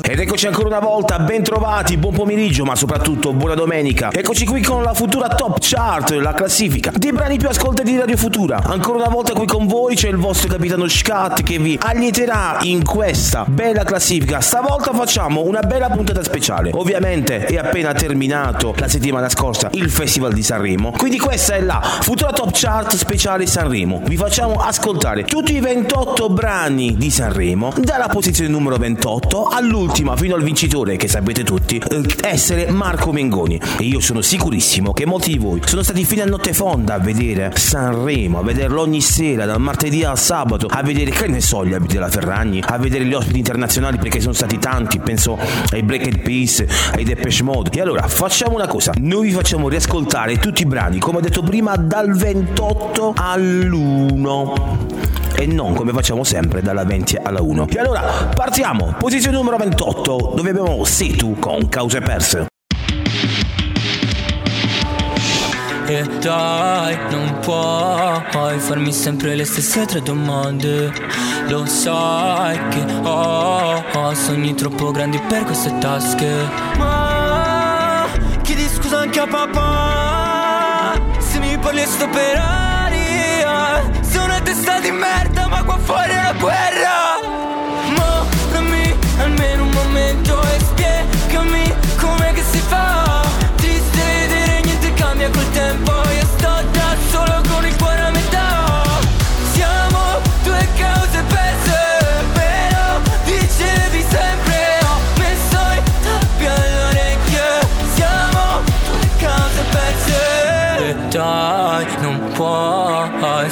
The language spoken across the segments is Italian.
ed eccoci ancora una volta, ben trovati, buon pomeriggio, ma soprattutto buona domenica. Eccoci qui con la futura top chart, la classifica dei brani più ascoltati di Radio Futura. Ancora una volta qui con voi c'è il vostro capitano Scat che vi allieterà in questa bella classifica. Stavolta facciamo una bella puntata speciale. Ovviamente è appena terminato la settimana scorsa il Festival di Sanremo, quindi questa è la futura top chart speciale Sanremo. Vi facciamo ascoltare tutti i 28 brani di Sanremo Sanremo dalla posizione numero 28 all'ultima fino al vincitore che sapete tutti eh, essere Marco Mengoni. E io sono sicurissimo che molti di voi sono stati fino a notte fonda a vedere Sanremo a vederlo ogni sera dal martedì al sabato a vedere che ne so gli abiti della Ferragni a vedere gli ospiti internazionali perché sono stati tanti penso ai Eyed Peas ai Depeche Mode. E allora facciamo una cosa. Noi vi facciamo riascoltare tutti i brani come ho detto prima dal 28 all'1 e non come facciamo sempre dalla 20 alla 1. E allora partiamo, posizione numero 28 dove abbiamo Setu con cause perse. E dai, non puoi farmi sempre le stesse tre domande Lo sai che ho, ho sogni troppo grandi per queste tasche Ma chiedi scusa anche a papà Se mi parli testa di merda ma qua fuori è una guerra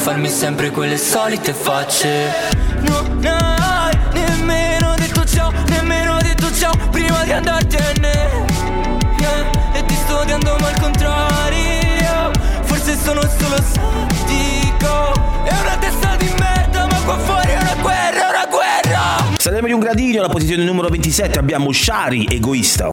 farmi sempre quelle solite facce. Non hai nemmeno detto ciao, nemmeno detto ciao prima di andartene. Yeah. E ti sto odiando ma al contrario. Forse sono solo sadico È una testa di merda ma qua fuori è una guerra, una guerra. Saliamo di un gradino alla posizione numero 27 abbiamo Shari, egoista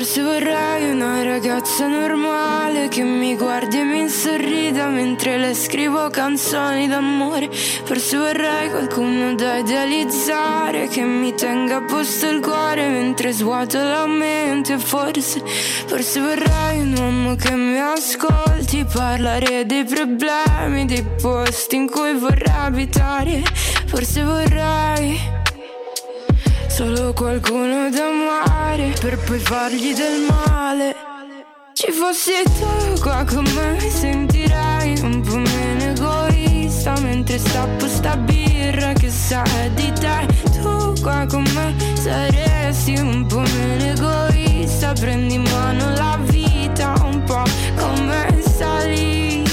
Forse vorrei una ragazza normale che mi guardi e mi sorrida mentre le scrivo canzoni d'amore. Forse vorrei qualcuno da idealizzare che mi tenga a posto il cuore mentre svuoto la mente. Forse, forse vorrei un uomo che mi ascolti parlare dei problemi, dei posti in cui vorrei abitare. Forse vorrei Solo qualcuno da amare per poi fargli del male. Ci fossi tu qua con me sentirei un po' meno egoista mentre stappo sta birra che sa di te. Tu qua con me saresti un po' meno egoista. Prendi in mano la vita un po' come sali.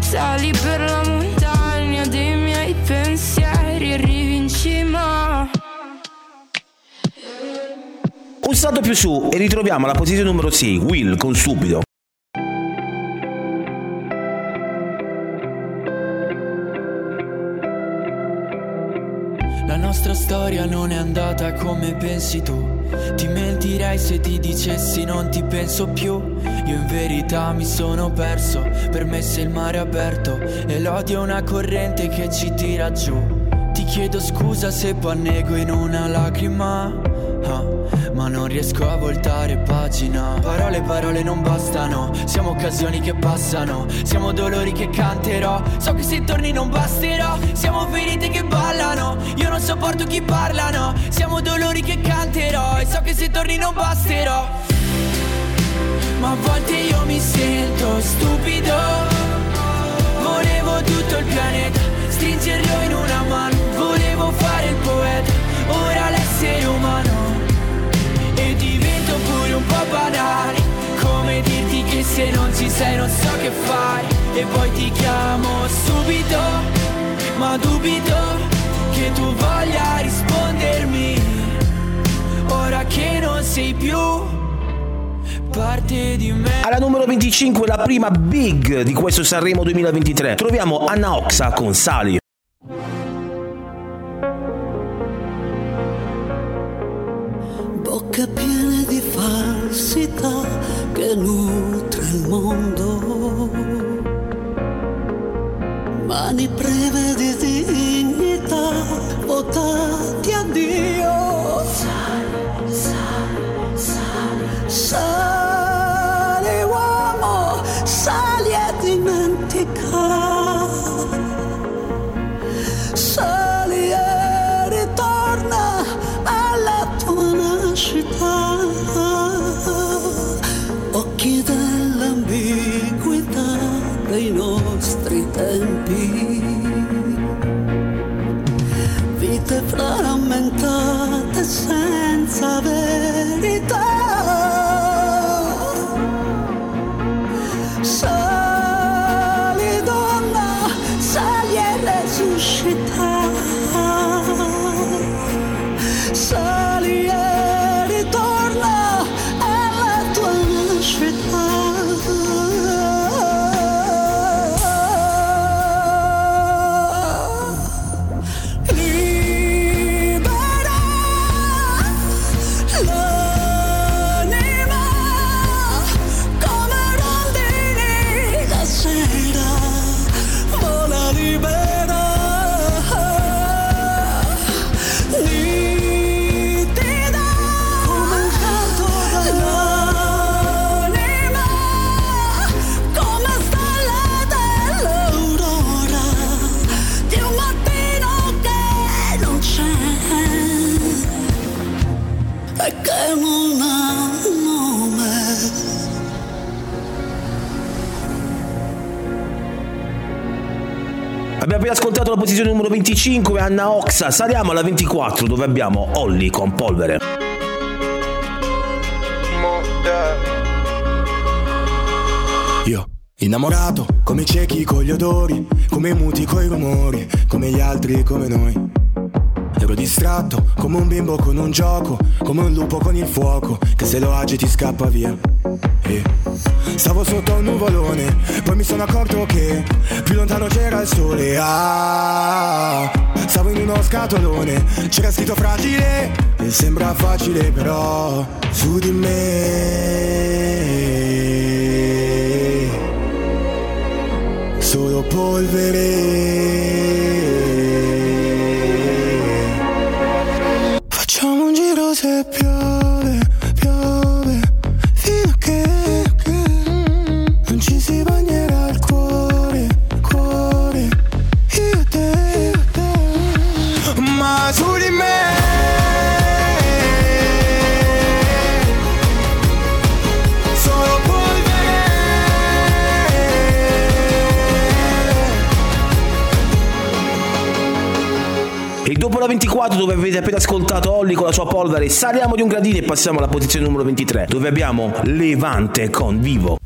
Sali per la montagna dei miei pensieri, Un salto più su e ritroviamo la posizione numero 6, Will con Subito. La nostra storia non è andata come pensi tu. Ti mentirei se ti dicessi non ti penso più. Io in verità mi sono perso, per me sei il mare aperto e l'odio è una corrente che ci tira giù. Ti chiedo scusa se poi annego in una lacrima ma non riesco a voltare pagina. Parole, parole non bastano, siamo occasioni che passano, siamo dolori che canterò. So che se torni non basterò, siamo ferite che ballano, io non sopporto chi parlano, siamo dolori che canterò. E so che se torni non basterò. Ma a volte io mi sento stupido, volevo tutto il pianeta, stringerlo in una mano, volevo fare il poeta, ora l'essere umano. Un po' banale. Sei non so che fare. E poi ti chiamo subito, ma dubito che tu voglia rispondermi, ora che non sei più. Alla numero 25, la prima big di questo Sanremo 2023, troviamo Anna Oxa con Sali. Occhi dell'ambiguità dei nostri tempi. Vite frammentate senza 25, Anna Oxa. Saliamo alla 24 dove abbiamo Olli con polvere. Io, innamorato, come ciechi con gli odori, come muti coi rumori, come gli altri come noi. Ero distratto, come un bimbo con un gioco, come un lupo con il fuoco, che se lo agiti scappa via. E stavo sotto un nuvolone, poi mi sono accorto che più lontano c'era il sole. Ah, stavo in uno scatolone, c'era scritto fragile, e sembra facile però su di me. Solo polvere. Olli con la sua polvere, saliamo di un gradino e passiamo alla posizione numero 23 dove abbiamo Levante con Vivo.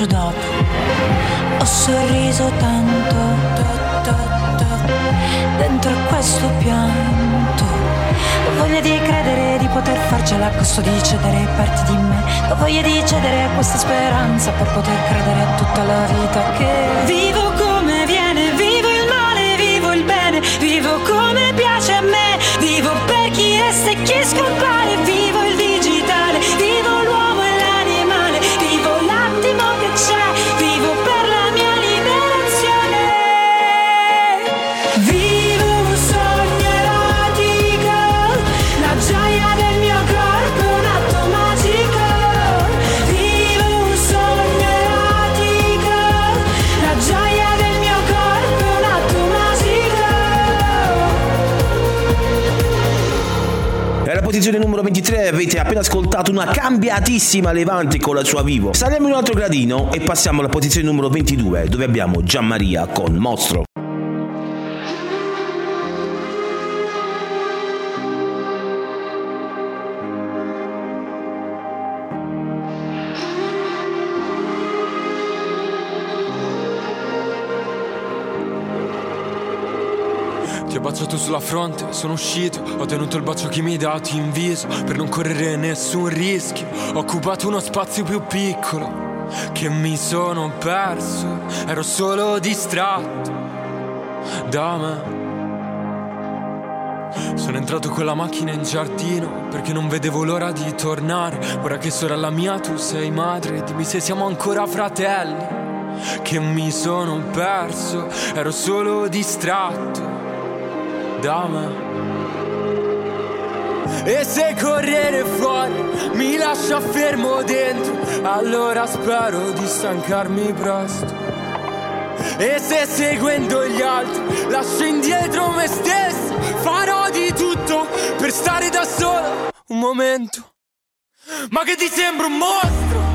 Bacio dopo. Ho sorriso tanto, to, to, to, dentro questo pianto. Voglia di credere, di poter farcela a costo di cedere parti di me. Ho voglia di cedere questa speranza per poter credere a tutta la vita che vivo come viene, vivo il male, vivo il bene, vivo come piace a me, vivo per chi resta e chi scompare, vivo il digitale, posizione numero 23 avete appena ascoltato una cambiatissima Levante con la sua Vivo. Saliamo in un altro gradino e passiamo alla posizione numero 22 dove abbiamo Gianmaria con Mostro. Sulla fronte, sono uscito, ho tenuto il bacio che mi hai dato in viso per non correre nessun rischio. Ho occupato uno spazio più piccolo che mi sono perso, ero solo distratto da me. Sono entrato con la macchina in giardino perché non vedevo l'ora di tornare. Ora che sorella mia tu sei madre, dimmi se siamo ancora fratelli. Che mi sono perso, ero solo distratto da me. E se correre fuori mi lascia fermo dentro, allora spero di stancarmi presto. E se seguendo gli altri lascio indietro me stesso, farò di tutto per stare da solo un momento. Ma che ti sembra un mostro?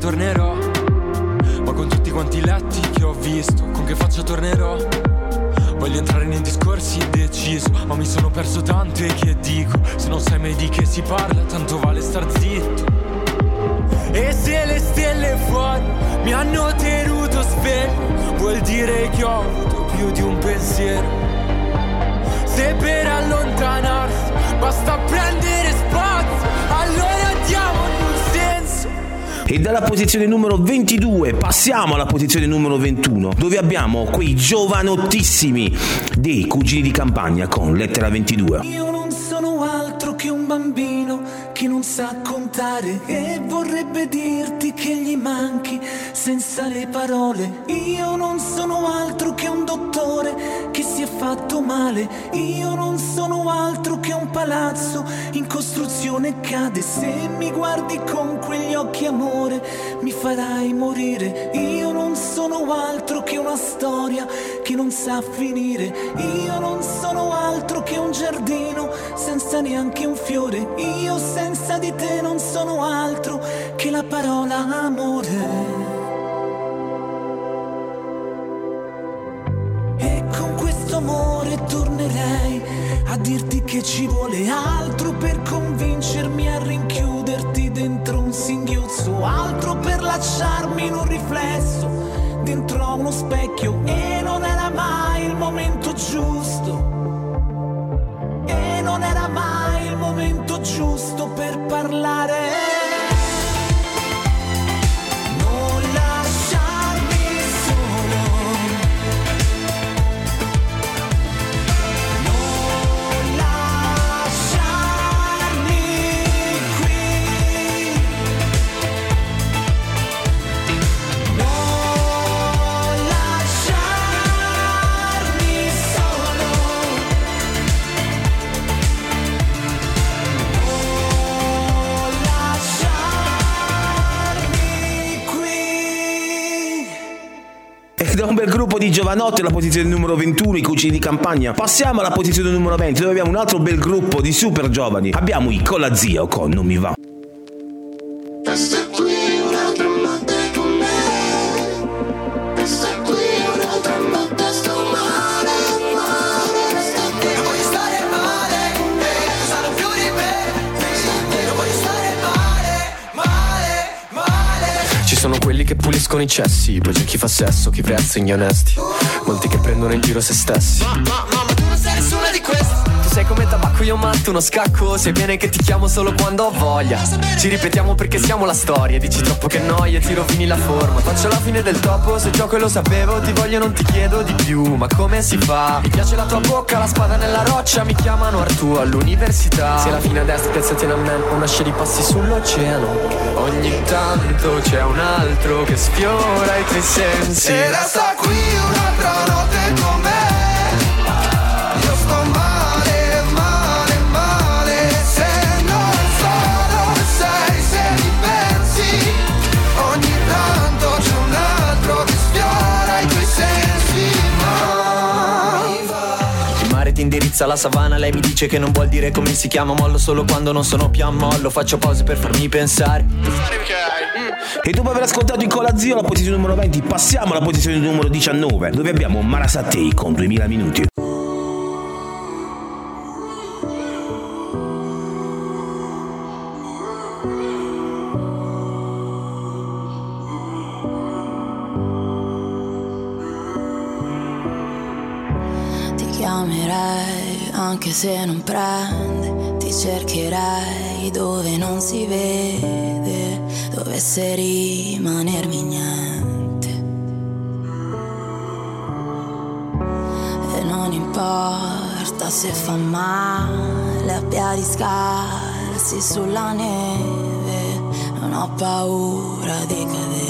Tornerò Ma con tutti quanti letti che ho visto Con che faccia tornerò. Voglio entrare nei discorsi deciso Ma mi sono perso tanto e che dico? Se non sai mai di che si parla Tanto vale star zitto. E se le stelle fuori mi hanno tenuto sveglio, vuol dire che ho avuto più di un pensiero. Se per allontanarsi basta prendere E dalla posizione numero 22 passiamo alla posizione numero 21, dove abbiamo quei giovanottissimi dei cugini di campagna con lettera 22. Io non sono altro che un bambino che non sa contare e vorrebbe dirti che gli manchi senza le parole. Io non sono altro che un dottore fatto male. Io non sono altro che un palazzo in costruzione cade. Se mi guardi con quegli occhi amore mi farai morire. Io non sono altro che una storia che non sa finire. Io non sono altro che un giardino senza neanche un fiore. Io senza di te non sono altro che la parola amore. Amore tornerei a dirti che ci vuole altro per convincermi a rinchiuderti dentro un singhiozzo, altro per lasciarmi in un riflesso dentro a uno specchio e non era mai il momento giusto. E non era mai il momento giusto per parlare. Giovanotti alla posizione numero 21, i cugini di campagna. Passiamo alla posizione numero 20, dove abbiamo un altro bel gruppo di super giovani. Abbiamo i Colazio con Non mi va. Che puliscono i cessi, poi c'è chi fa sesso, chi prezza gli onesti. Molti che prendono in giro se stessi. Ma, ma, ma tu non sei nessuna di queste sei come tabacco, io matto uno scacco. Sai bene che ti chiamo solo quando ho voglia. Ci ripetiamo perché siamo la storia. Dici troppo che noia, ti rovini la forma. Faccio la fine del topo, se gioco e lo sapevo Ti voglio, non ti chiedo di più. Ma come si fa? Mi piace la tua bocca, la spada nella roccia. Mi chiamano Artù all'università. Se la fine a destra, piazzati a me Una scia di passi sull'oceano. Ogni tanto c'è un altro che sfiora i tuoi sensi. E resta qui un'altra notte con Indirizza alla savana, lei mi dice che non vuol dire come si chiama Mollo solo quando non sono più a mollo Faccio pause per farmi pensare E dopo aver ascoltato in colazione la posizione numero 20, passiamo alla posizione numero 19, dove abbiamo Marasatei con 2000 minuti. Anche se non prende, ti cercherei dove non si vede, dovesse rimanermi niente. E non importa se fa male a piedi scarsi sulla neve, non ho paura di cadere.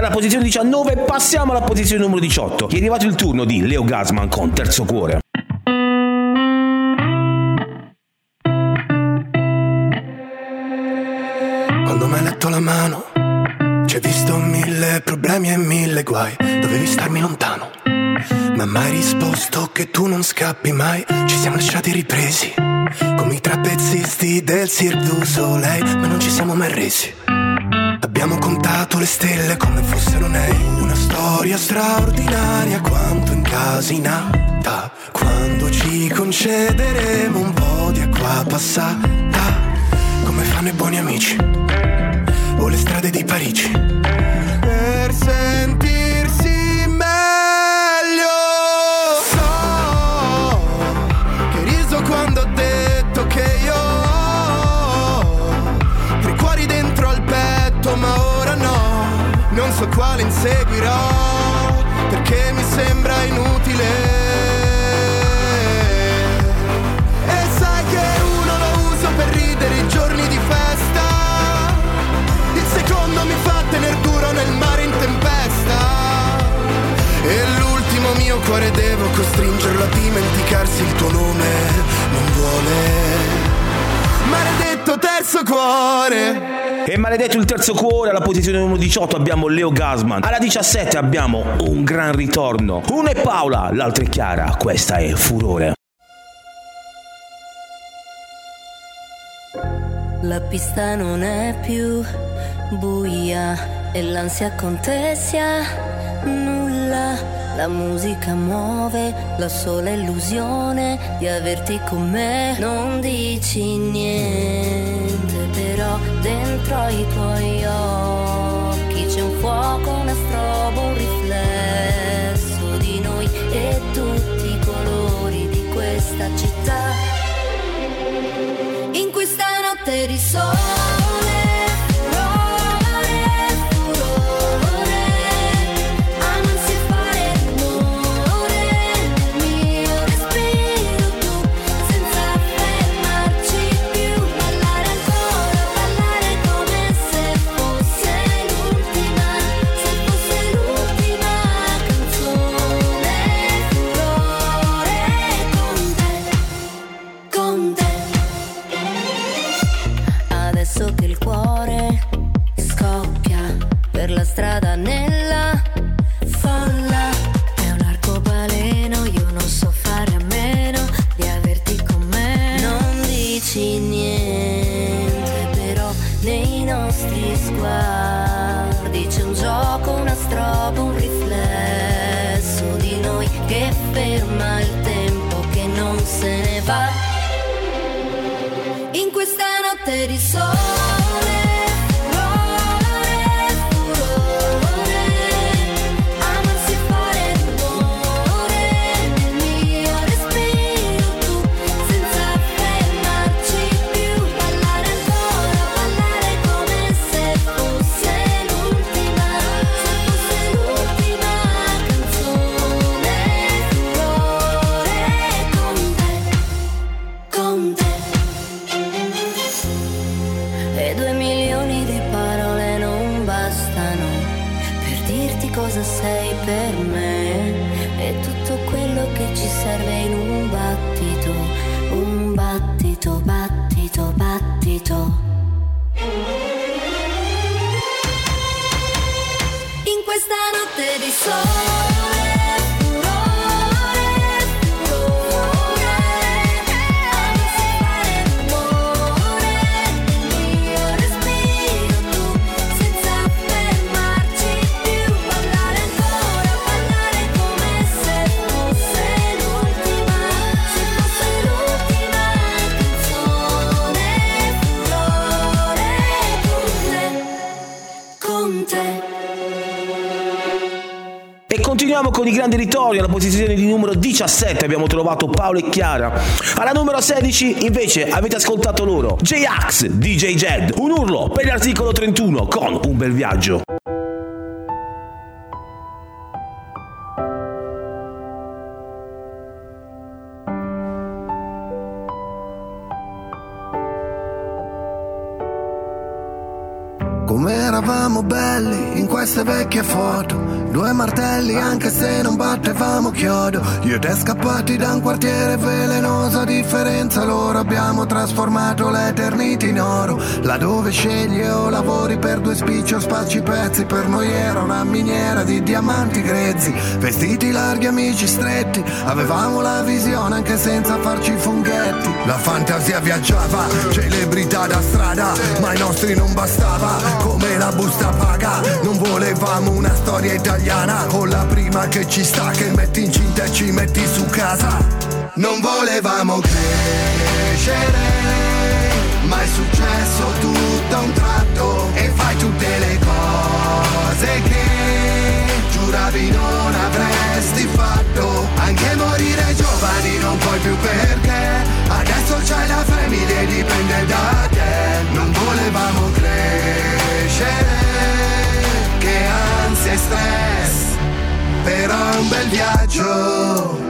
Dalla posizione 19 passiamo alla posizione numero 18. È arrivato il turno di Leo Gasman con Terzo Cuore. Quando mi hai letto la mano, ci hai visto mille problemi e mille guai. Dovevi starmi lontano. Ma mai risposto che tu non scappi mai. Ci siamo lasciati ripresi. Come i trapezzisti del Cirque du Soleil. Ma non ci siamo mai resi. Abbiamo contato le stelle come fossero nei. Una storia straordinaria quanto incasinata. Quando ci concederemo un po' di acqua passata. Come fanno i buoni amici. Quale inseguirò, perché mi sembra inutile. E sai che uno lo uso per ridere i giorni di festa. Il secondo mi fa tener duro nel mare in tempesta. E l'ultimo mio cuore devo costringerlo a dimenticarsi il tuo nome. Non vuole. Maledetto terzo cuore. E maledetto il terzo cuore, alla posizione numero 18 abbiamo Leo Gasman. Alla 17 abbiamo un gran ritorno. Uno è Paola, l'altra è Chiara. Questa è Furore. La pista non è più buia e l'ansia contessa nulla. La musica muove la sola illusione di averti con me. Non dici niente, però dentro i tuoi occhi c'è un fuoco, una strobo, un riflesso di noi e tutti i colori di questa città. In questa notte di sole 17 abbiamo trovato Paolo e Chiara. Alla numero 16 invece avete ascoltato loro. J-Ax, DJ Jed. Un urlo per l'articolo 31 con un bel viaggio. Come eravamo belli in queste vecchie foto Due martelli anche se non battevamo chiodo. Io e te scappati da un quartiere velenoso A differenza loro abbiamo trasformato l'eternità in oro. Laddove scegli o lavori per due spicci o spacci pezzi. Per noi era una miniera di diamanti grezzi. Vestiti larghi, amici stretti Avevamo la visione anche senza farci funghetti La fantasia viaggiava, celebrità da strada Ma ai nostri non bastava. Come la busta paga Non volevamo una storia italiana. Con la prima che ci sta Che metti incinta e ci metti su casa. Non volevamo crescere Ma è successo tutto a un tratto. E fai tutte le cose che Giuravi non avresti fatto. Anche morire giovani non puoi più perché Adesso c'hai la famiglia e dipende da te. Non volevamo crescere. Che ansia e stress. Però è un bel viaggio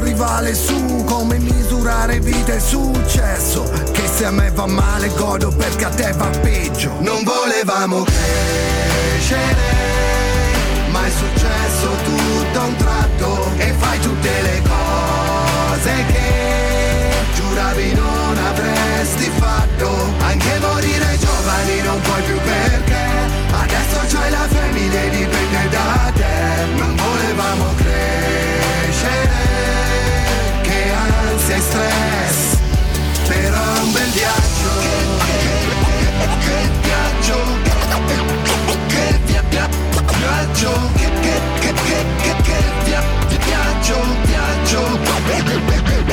rivale su Come misurare vita e successo. Che se a me va male godo perché a te va peggio. Non volevamo crescere Ma è successo tutto a un tratto. E fai tutte le cose che Giuravi non avresti fatto. Anche morire giovani non puoi più perché. Adesso c'hai la famiglia e dipende da viaggio Che che che che che che via- viaggio Viaggio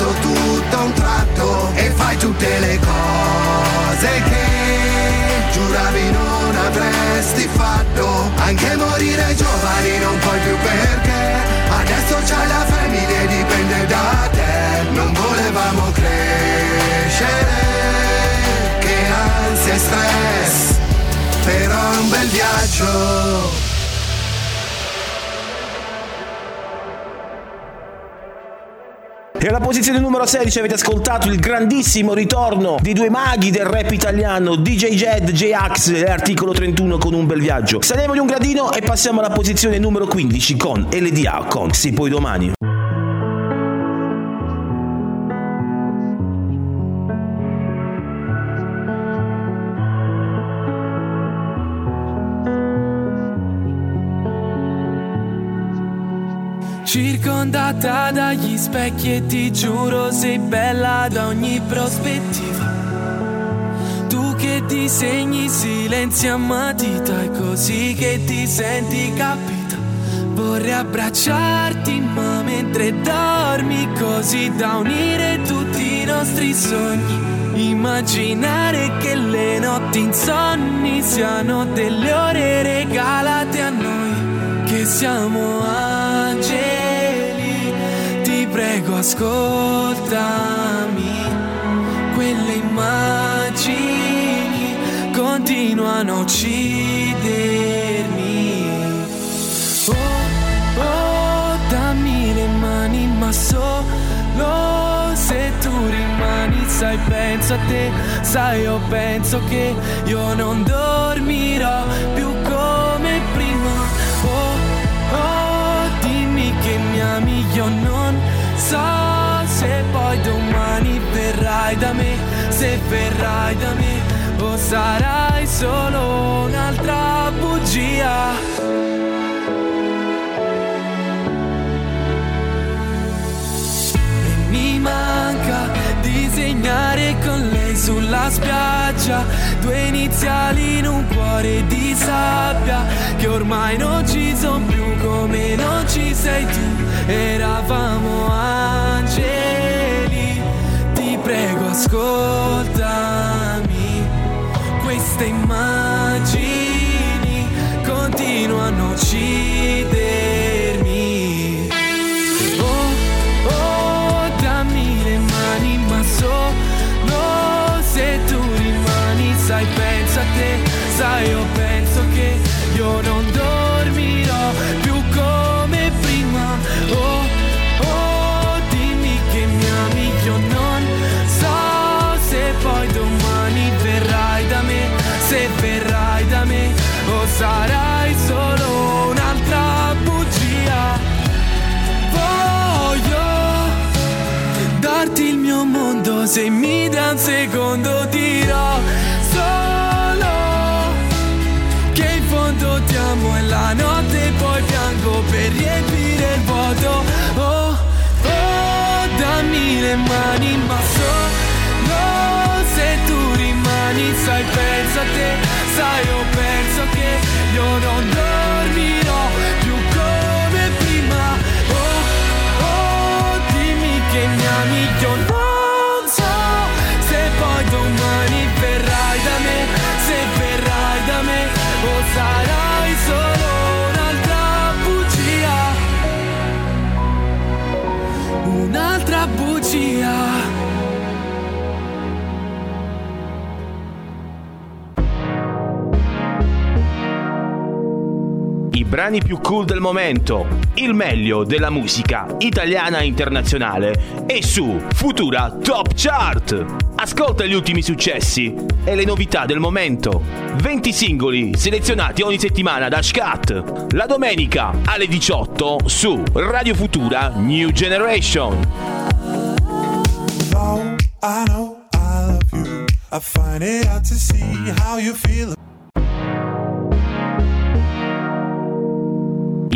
successo tutto a un tratto e fai tutte le cose che giuravi non avresti fatto. Anche morire giovani non puoi più perché Adesso c'hai la famiglia e dipende da te. Non volevamo crescere Che ansia e stress Però è un bel viaggio E alla posizione numero 16 avete ascoltato il grandissimo ritorno di due maghi del rap italiano, DJ Jed, J-Ax e Articolo 31 con un bel viaggio. Saliamo di un gradino e passiamo alla posizione numero 15 con LDA con Sì poi domani. Circondata dagli specchi e ti giuro sei bella da ogni prospettiva. Tu che disegni silenzi a matita è così che ti senti capita. Vorrei abbracciarti ma mentre dormi così da unire tutti i nostri sogni. Immaginare che le notti insonni siano delle ore regalate a noi, che siamo angeli. Ascoltami. Quelle immagini continuano a uccidermi. Oh, oh, dammi le mani, ma solo se tu rimani, sai, penso a te, sai, io penso che io non dormirò più come prima. Oh, oh, dimmi che mi ami, io non so se poi domani verrai da me, se verrai da me, o sarai solo un'altra bugia. E mi manca disegnare con lei sulla spiaggia due iniziali in un cuore di sabbia che ormai non ci sono più come non ci sei tu eravamo angeli ti prego ascoltami. Queste immagini continuano a uccidermi. Oh, oh, dammi le mani, ma solo se tu rimani, sai, penso a te, sai, io penso che io non se mi dai un secondo dirò solo che in fondo ti amo e la notte poi piango per riempire il vuoto. Oh, oh, dammi le mani, ma solo se tu rimani, sai, penso a te, sai, io penso che io non dormirò sarai solo un'altra bugia. Un'altra bugia. I brani più cool del momento, il meglio della musica italiana e internazionale è su Futura Top Chart. Ascolta gli ultimi successi e le novità del momento. 20 singoli selezionati ogni settimana da Scat. La domenica alle 18 su Radio Futura New Generation. know, I know I love you. I find it hard to see how you feel.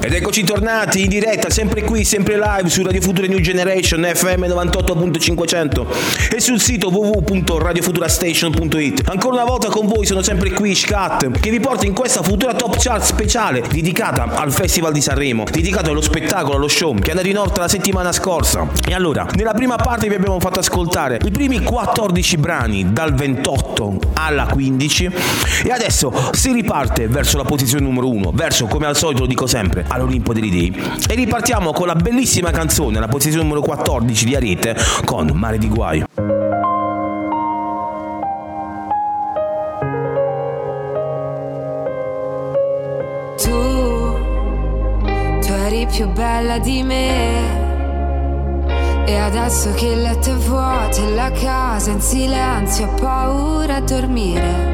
Ed eccoci tornati in diretta, sempre qui, sempre live su Radio Futura New Generation FM 98.500 e sul sito www.radiofuturastation.it. Ancora una volta con voi sono sempre qui Scat che vi porta in questa Futura Top Chart speciale dedicata al Festival di Sanremo, dedicato allo spettacolo, allo show che è andato in orta la settimana scorsa. E allora, nella prima parte vi abbiamo fatto ascoltare i primi 14 brani dal 28 alla 15 e adesso si riparte verso la posizione numero 1, verso come al solito lo dico sempre all'Olimpo degli Dei e ripartiamo con la bellissima canzone, la posizione numero 14 di Ariete con Mare di Guai. Tu, tu eri più bella di me. E adesso che il letto è vuoto e la casa in silenzio, ho paura a dormire.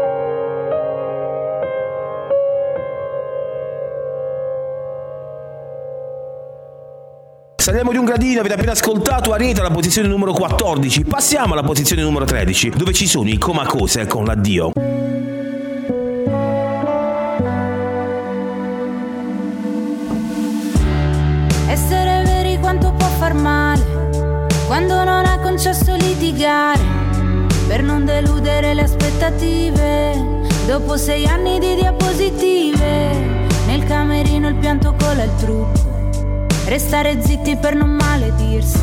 Saliamo di un gradino, avete appena ascoltato Ariete alla posizione numero 14. Passiamo alla posizione numero 13, dove ci sono i Comacose con l'addio. Essere veri quanto può far male quando non ha concesso litigare per non deludere le aspettative. Dopo sei anni di diapositive, nel camerino il pianto cola il trucco. Restare zitti per non maledirsi,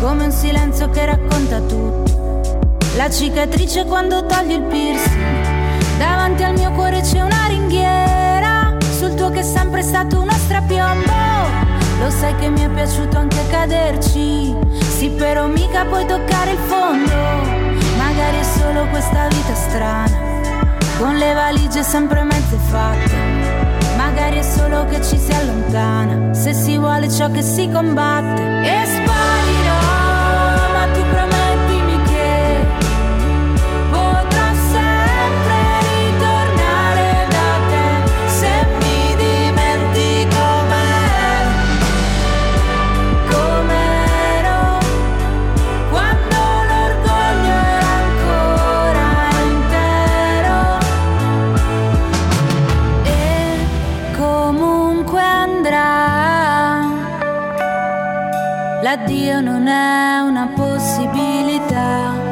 come un silenzio che racconta tutto. La cicatrice quando togli il piercing. Davanti al mio cuore c'è una ringhiera, sul tuo che è sempre stato uno strapiombo. Lo sai che mi è piaciuto anche caderci, sì però mica puoi toccare il fondo. Magari è solo questa vita strana, con le valigie sempre mezze fatte. Magari è solo che ci si allontana, se si vuole ciò che si combatte. E non è una possibilità.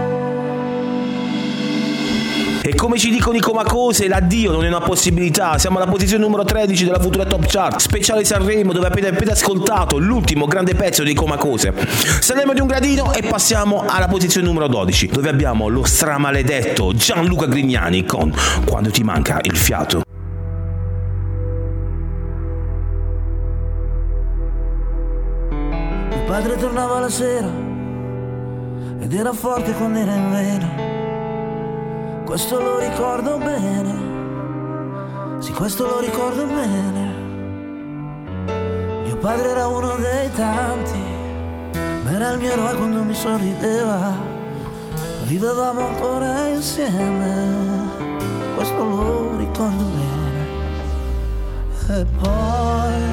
E come ci dicono i comacose, l'addio non è una possibilità. Siamo alla posizione numero 13 della futura Top Chart, speciale Sanremo, dove avete appena ascoltato l'ultimo grande pezzo dei comacose. Saliamo di un gradino e passiamo alla posizione numero 12, dove abbiamo lo stramaledetto Gianluca Grignani con Quando ti manca il fiato. Padre tornava la sera ed era forte quando era in vena. Questo lo ricordo bene. Sì, questo lo ricordo bene. Mio padre era uno dei tanti, ma era il mio eroe quando mi sorrideva. Vivevamo ancora insieme. Questo lo ricordo bene. E poi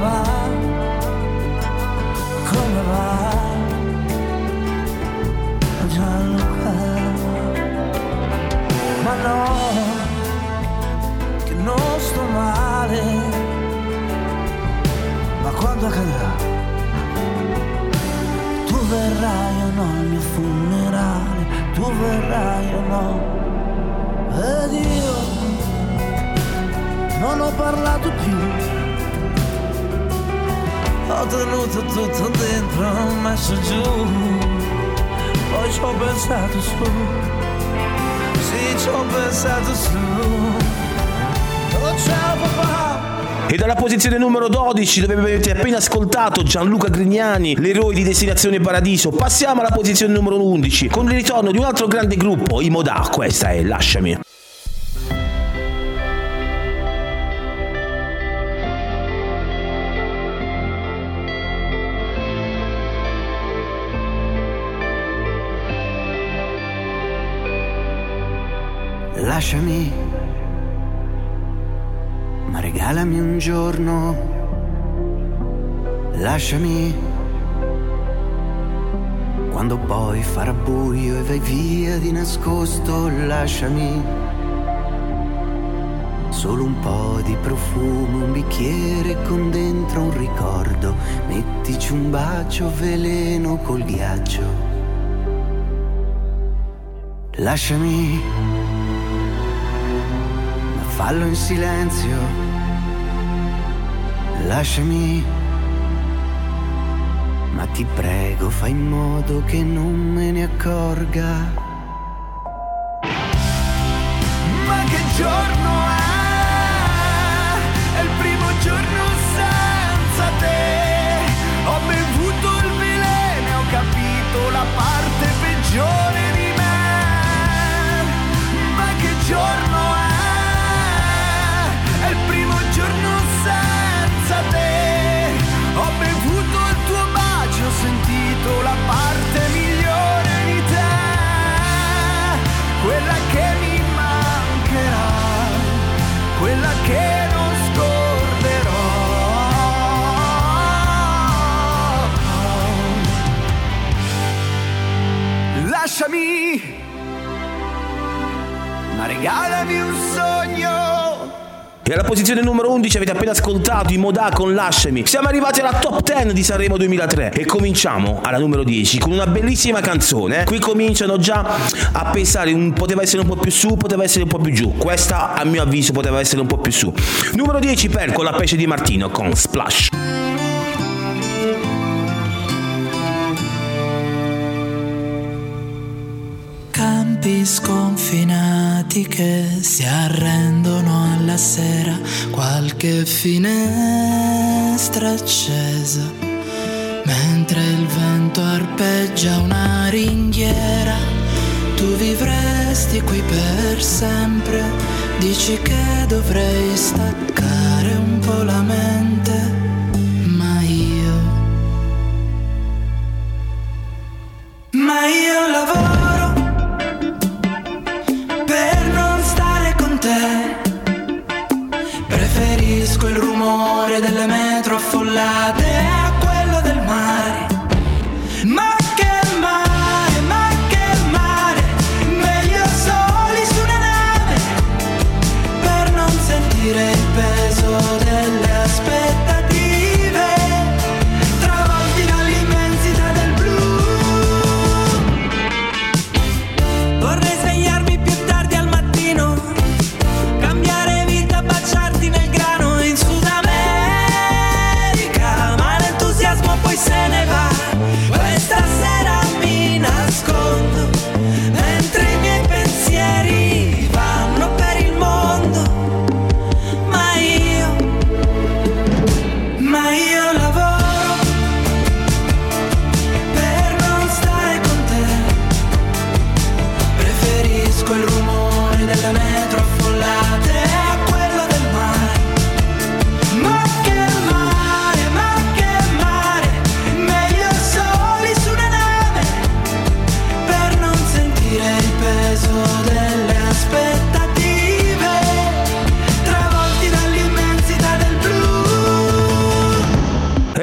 papà, come va? Gianluca Ma no, che non sto male. Ma quando accadrà? Tu verrai o no al mio funerale? Tu verrai o no? Ed io Non ho parlato più Ho tenuto tutto dentro, ho messo giù poi ci ho pensato su, sì ci ho pensato su. Oh ciao papà, E dalla posizione numero 12, dove avete appena ascoltato Gianluca Grignani, l'eroe di Destinazione Paradiso, passiamo alla posizione numero 11, con il ritorno di un altro grande gruppo, i Modà, questa è Lasciami. Lasciami, ma regalami un giorno. Lasciami, quando poi farà buio e vai via di nascosto, lasciami. Solo un po' di profumo, un bicchiere con dentro un ricordo. Mettici un bacio veleno col ghiaccio. Lasciami fallo in silenzio. Lasciami, ma ti prego, fai in modo che non me ne accorga. avete appena ascoltato i Modà con Lasciami. Siamo arrivati alla top 10 di Sanremo 2003 e cominciamo alla numero 10 con una bellissima canzone. Qui cominciano già a pensare un, poteva essere un po' più su, poteva essere un po' più giù. Questa a mio avviso poteva essere un po' più su. Numero 10 per con la pesce di Martino con Splash. Campi sconfinati che si arrendono alla sera, qualche finestra accesa, mentre il vento arpeggia una ringhiera, tu vivresti qui per sempre, dici che dovrei staccare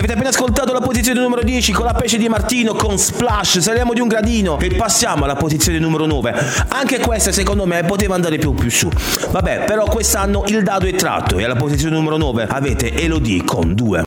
Avete appena ascoltato la posizione numero 10 con la pesce di Martino con Splash, saliamo di un gradino e passiamo alla posizione numero 9. Anche questa secondo me poteva andare più più su. Vabbè, però quest'anno il dado è tratto e alla posizione numero 9 avete Elodie con 2.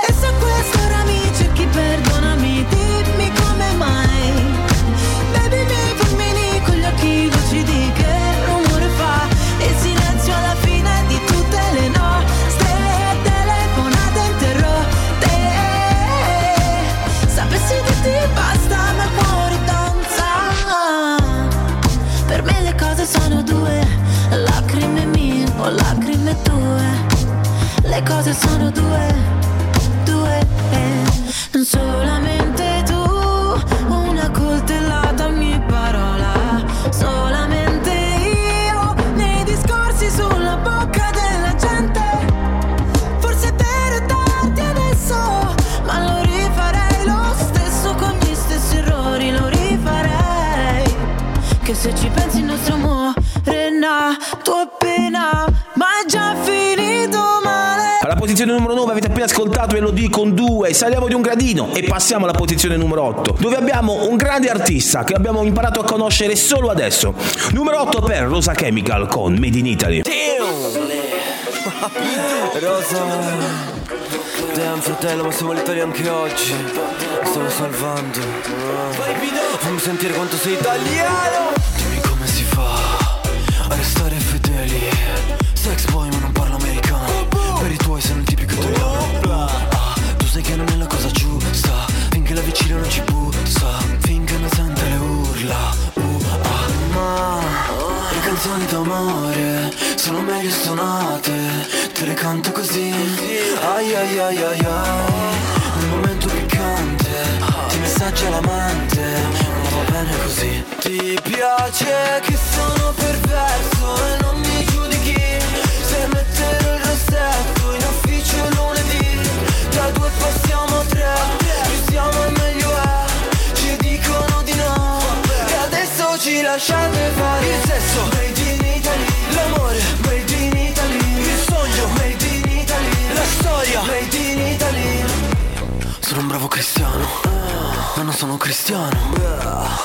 cose sono due, due. Appena ascoltato Elodie con 2, saliamo di un gradino e passiamo alla posizione numero 8, dove abbiamo un grande artista che abbiamo imparato a conoscere solo adesso. Numero 8 per Rosa Chemical con Made in Italy. Rosa! Damn fratello ma siamo all'Italia anche oggi. Stavo salvando. Fammi sentire quanto sei italiano canzoni d'amore sono meglio suonate Te le canto così. Ai ai ai ai ai Nel momento piccante Ti messaggia l'amante Ma va bene così. Ti piace che sono perverso E non mi giudichi Se metterò il rossetto In ufficio lunedì. Da due passiamo a tre Più siamo e meglio è Ci dicono di no. E adesso ci lasciate fare Il sesso cristiano. Ma non sono cristiano.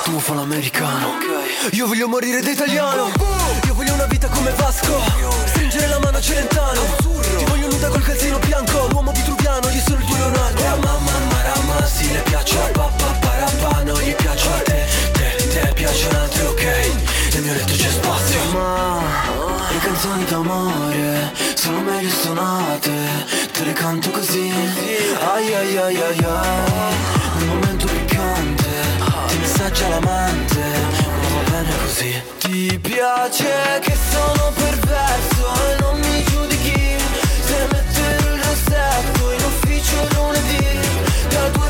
Tu fa l'americano. Io voglio morire da italiano. Io voglio una vita come Vasco. Stringere la mano a Celentano. Ti voglio nuda col calzino bianco. L'uomo vitruviano, io sono il tuo Leonardo. Mamma marama, sì le piaccio a papà parapà Non gli piaccio a te, te, te piacciono altri ok Nel mio letto c'è spazio. Ma le canzoni d'amore sono meglio suonate. Te le canto così. Ai ai ai ai ai. Un momento piccante. Ti messaggia l'amante. Ma va bene così. Ti piace che sono perverso E non mi giudichi. Se metterò il rossetto In ufficio lunedì Da due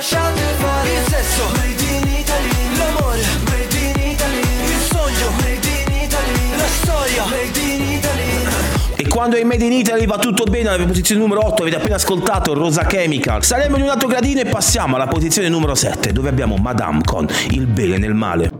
lasciate fare Il sesso. Made in Italy L'amore. Made in Italy Il sogno. Made in Italy La storia. Made in Italy. E quando è Made in Italy va tutto bene alla posizione numero 8, avete appena ascoltato Rosa Chemical. Saremo di un altro gradino e passiamo alla posizione numero 7, dove abbiamo Madame con Il bene nel male.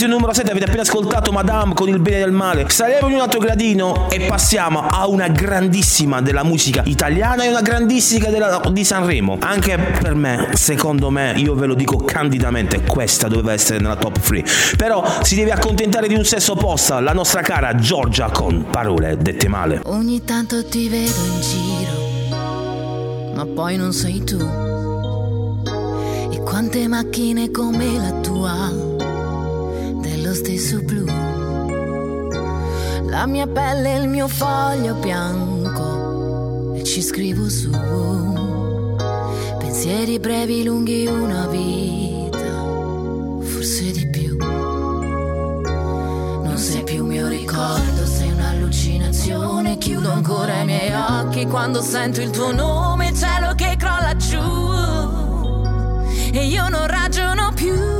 E posizione numero 7 avete appena ascoltato Madame con il bene del male. Saremo in un altro gradino e passiamo a una grandissima della musica italiana e una grandissima della- di Sanremo. Anche per me, secondo me, io ve lo dico candidamente, questa doveva essere nella top 3. Però si deve accontentare di un sesso opposta, la nostra cara Giorgia con parole dette male. Ogni tanto ti vedo in giro, ma poi non sei tu. E quante macchine come la tua, dello stesso blu. La mia pelle è il mio foglio bianco e ci scrivo su. Pensieri brevi, lunghi, una vita, forse di più. Non sei più mio ricordo, sei un'allucinazione. Chiudo ancora i miei occhi quando sento il tuo nome, il cielo che crolla giù. E io non ragiono più.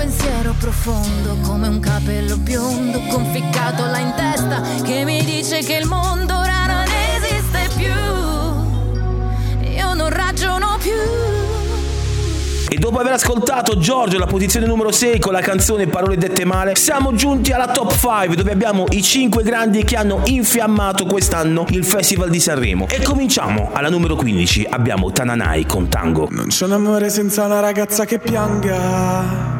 Pensiero profondo come un capello biondo conficcato là in testa che mi dice che il mondo ora non esiste più. Io non ragiono più. E dopo aver ascoltato Giorgio alla posizione numero 6 con la canzone Parole dette male, siamo giunti alla top 5 dove abbiamo i 5 grandi che hanno infiammato quest'anno il Festival di Sanremo. E cominciamo alla numero 15, abbiamo Tananai con Tango. Non c'è un amore senza una ragazza che pianga,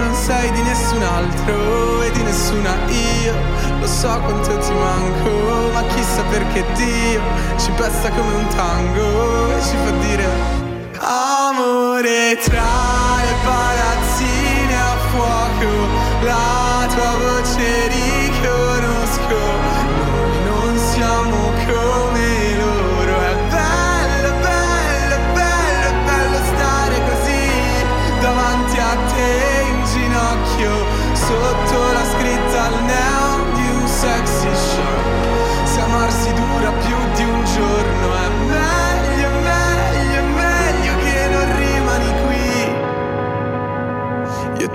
Non sei di nessun altro e di nessuna io. Lo so quanto ti manco, ma chissà perché Dio ci pesta come un tango e ci fa dire Amore tra le palazzine a fuoco, la tua voce riconosco.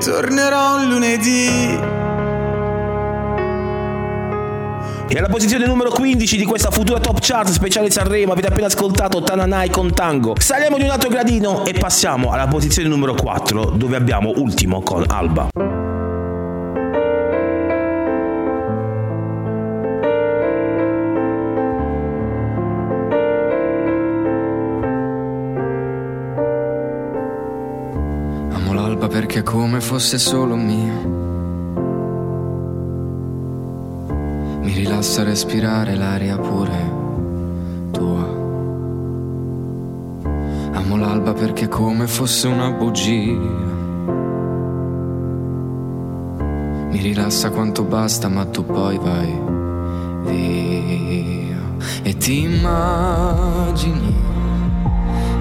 Tornerò un lunedì. E alla posizione numero 15 di questa futura top chart speciale Sanremo avete appena ascoltato Tananai con Tango. Saliamo di un altro gradino e passiamo alla posizione numero 4 dove abbiamo Ultimo con Alba. Come fosse solo mia. Mi rilassa respirare l'aria pure tua. Amo l'alba perché come fosse una bugia. Mi rilassa quanto basta, ma tu poi vai via. E ti immagini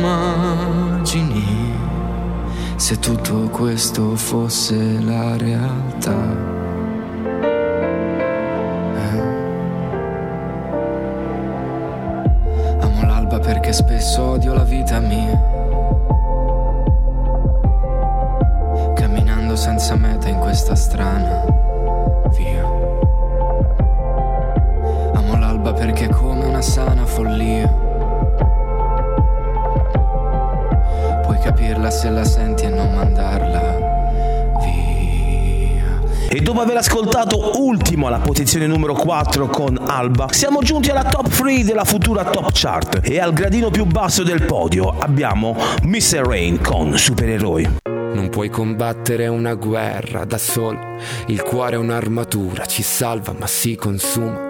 Immagini se tutto questo fosse la realtà? Eh? Amo l'alba perché spesso odio la vita mia. Se la senti e non mandarla via. E dopo aver ascoltato Ultimo alla posizione numero 4 con Alba, siamo giunti alla top 3 della futura top chart e al gradino più basso del podio abbiamo Mr. Rain con Supereroi. Non puoi combattere una guerra da solo, il cuore è un'armatura, ci salva ma si consuma.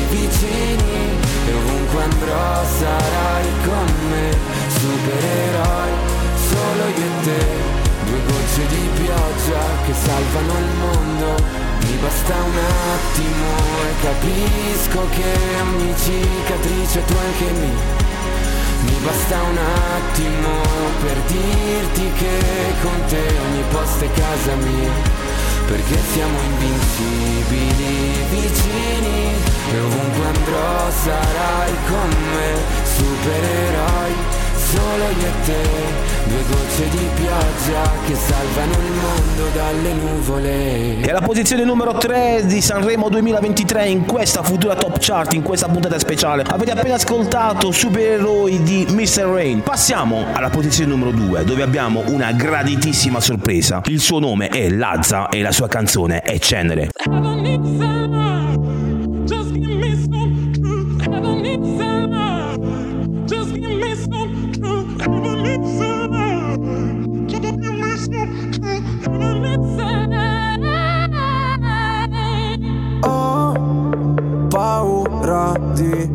cicatrice tu anche mi Mi basta un attimo per dirti che con te ogni posto è casa mia. Perché siamo invincibili vicini E ovunque andrò sarai con me Supereroi solo io e te, due gocce di pioggia che salvano il mondo dalle nuvole. E alla posizione numero 3 di Sanremo 2023 in questa futura top chart, in questa puntata speciale, avete appena ascoltato Supereroi di Mr. Rain. Passiamo alla posizione numero 2 dove abbiamo una graditissima sorpresa. Il suo nome è Lazza e la sua canzone è Cenere.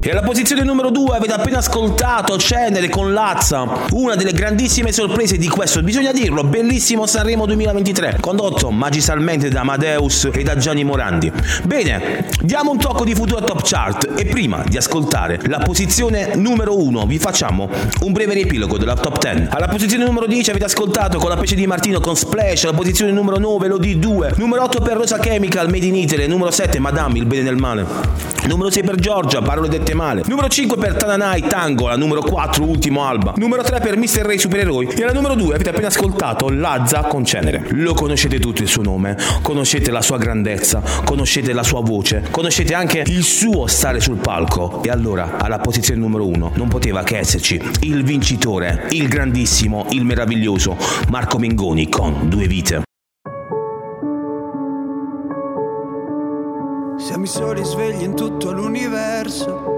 E alla posizione numero 2 avete appena ascoltato Cenere con Lazza, una delle grandissime sorprese di questo, bisogna dirlo, bellissimo Sanremo 2023, condotto magistralmente da Amadeus e da Gianni Morandi. Bene, diamo un tocco di futura top chart e prima di ascoltare la posizione numero 1 vi facciamo un breve riepilogo della top 10. Alla posizione numero 10 avete ascoltato con la Pece di Martino con Splash, alla posizione numero 9 lo D2, numero 8 per Rosa Chemical, Made in Italy, numero 7 Madame, il bene nel male. Numero 6 per Giorgia, parole dette male. Numero 5 per Tananai, Tango, la numero 4, ultimo Alba. Numero 3 per Mr. Ray Supereroi. E alla numero 2 avete appena ascoltato Lazza con Cenere. Lo conoscete tutto il suo nome, conoscete la sua grandezza, conoscete la sua voce, conoscete anche il suo stare sul palco. E allora, alla posizione numero 1, non poteva che esserci il vincitore, il grandissimo, il meraviglioso Marco Mengoni con Due Vite. Siamo i soli svegli in tutto l'universo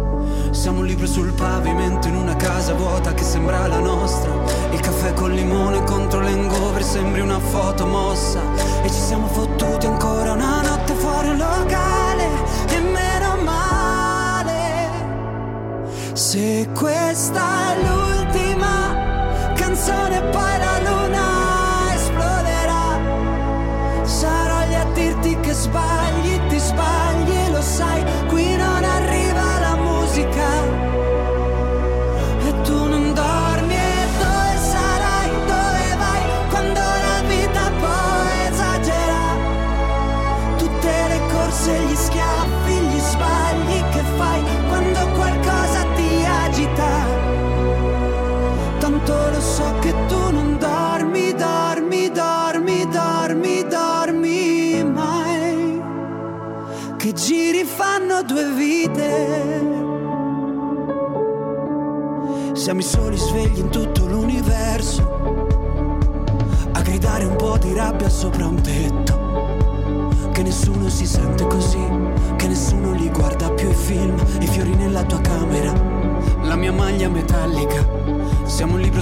Siamo un libro sul pavimento in una casa vuota che sembra la nostra. Il caffè col limone contro l'engover sembri una foto mossa. E ci siamo fottuti ancora una notte fuori un locale. E meno male. Se questa è l'ultima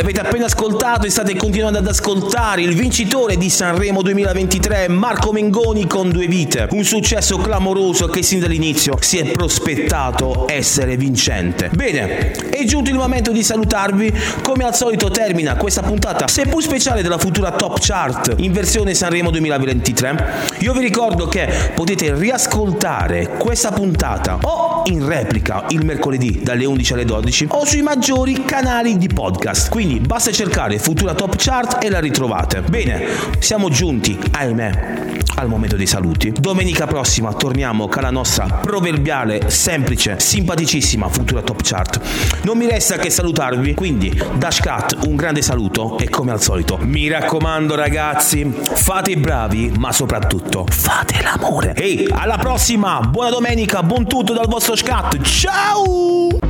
avete appena ascoltato e state continuando ad ascoltare il vincitore di Sanremo 2023, Marco Mengoni con Due Vite. Un successo clamoroso che sin dall'inizio si è prospettato essere vincente. Bene, è giunto il momento di salutarvi. Come al solito termina questa puntata seppur speciale della futura Top Chart in versione Sanremo 2023. Io vi ricordo che potete riascoltare questa puntata o in replica il mercoledì dalle 11 alle 12 o sui maggiori canali di podcast. Quindi basta cercare Futura Top Chart e la ritrovate. Bene, siamo giunti, ahimè, al momento dei saluti. Domenica prossima torniamo con la nostra proverbiale, semplice, simpaticissima Futura Top Chart. Non mi resta che salutarvi, quindi Dash Cat un grande saluto e come al solito, mi raccomando ragazzi, fate i bravi, ma soprattutto fate l'amore. Ehi, alla prossima, buona domenica, buon tutto dal vostro Scat. Ciao!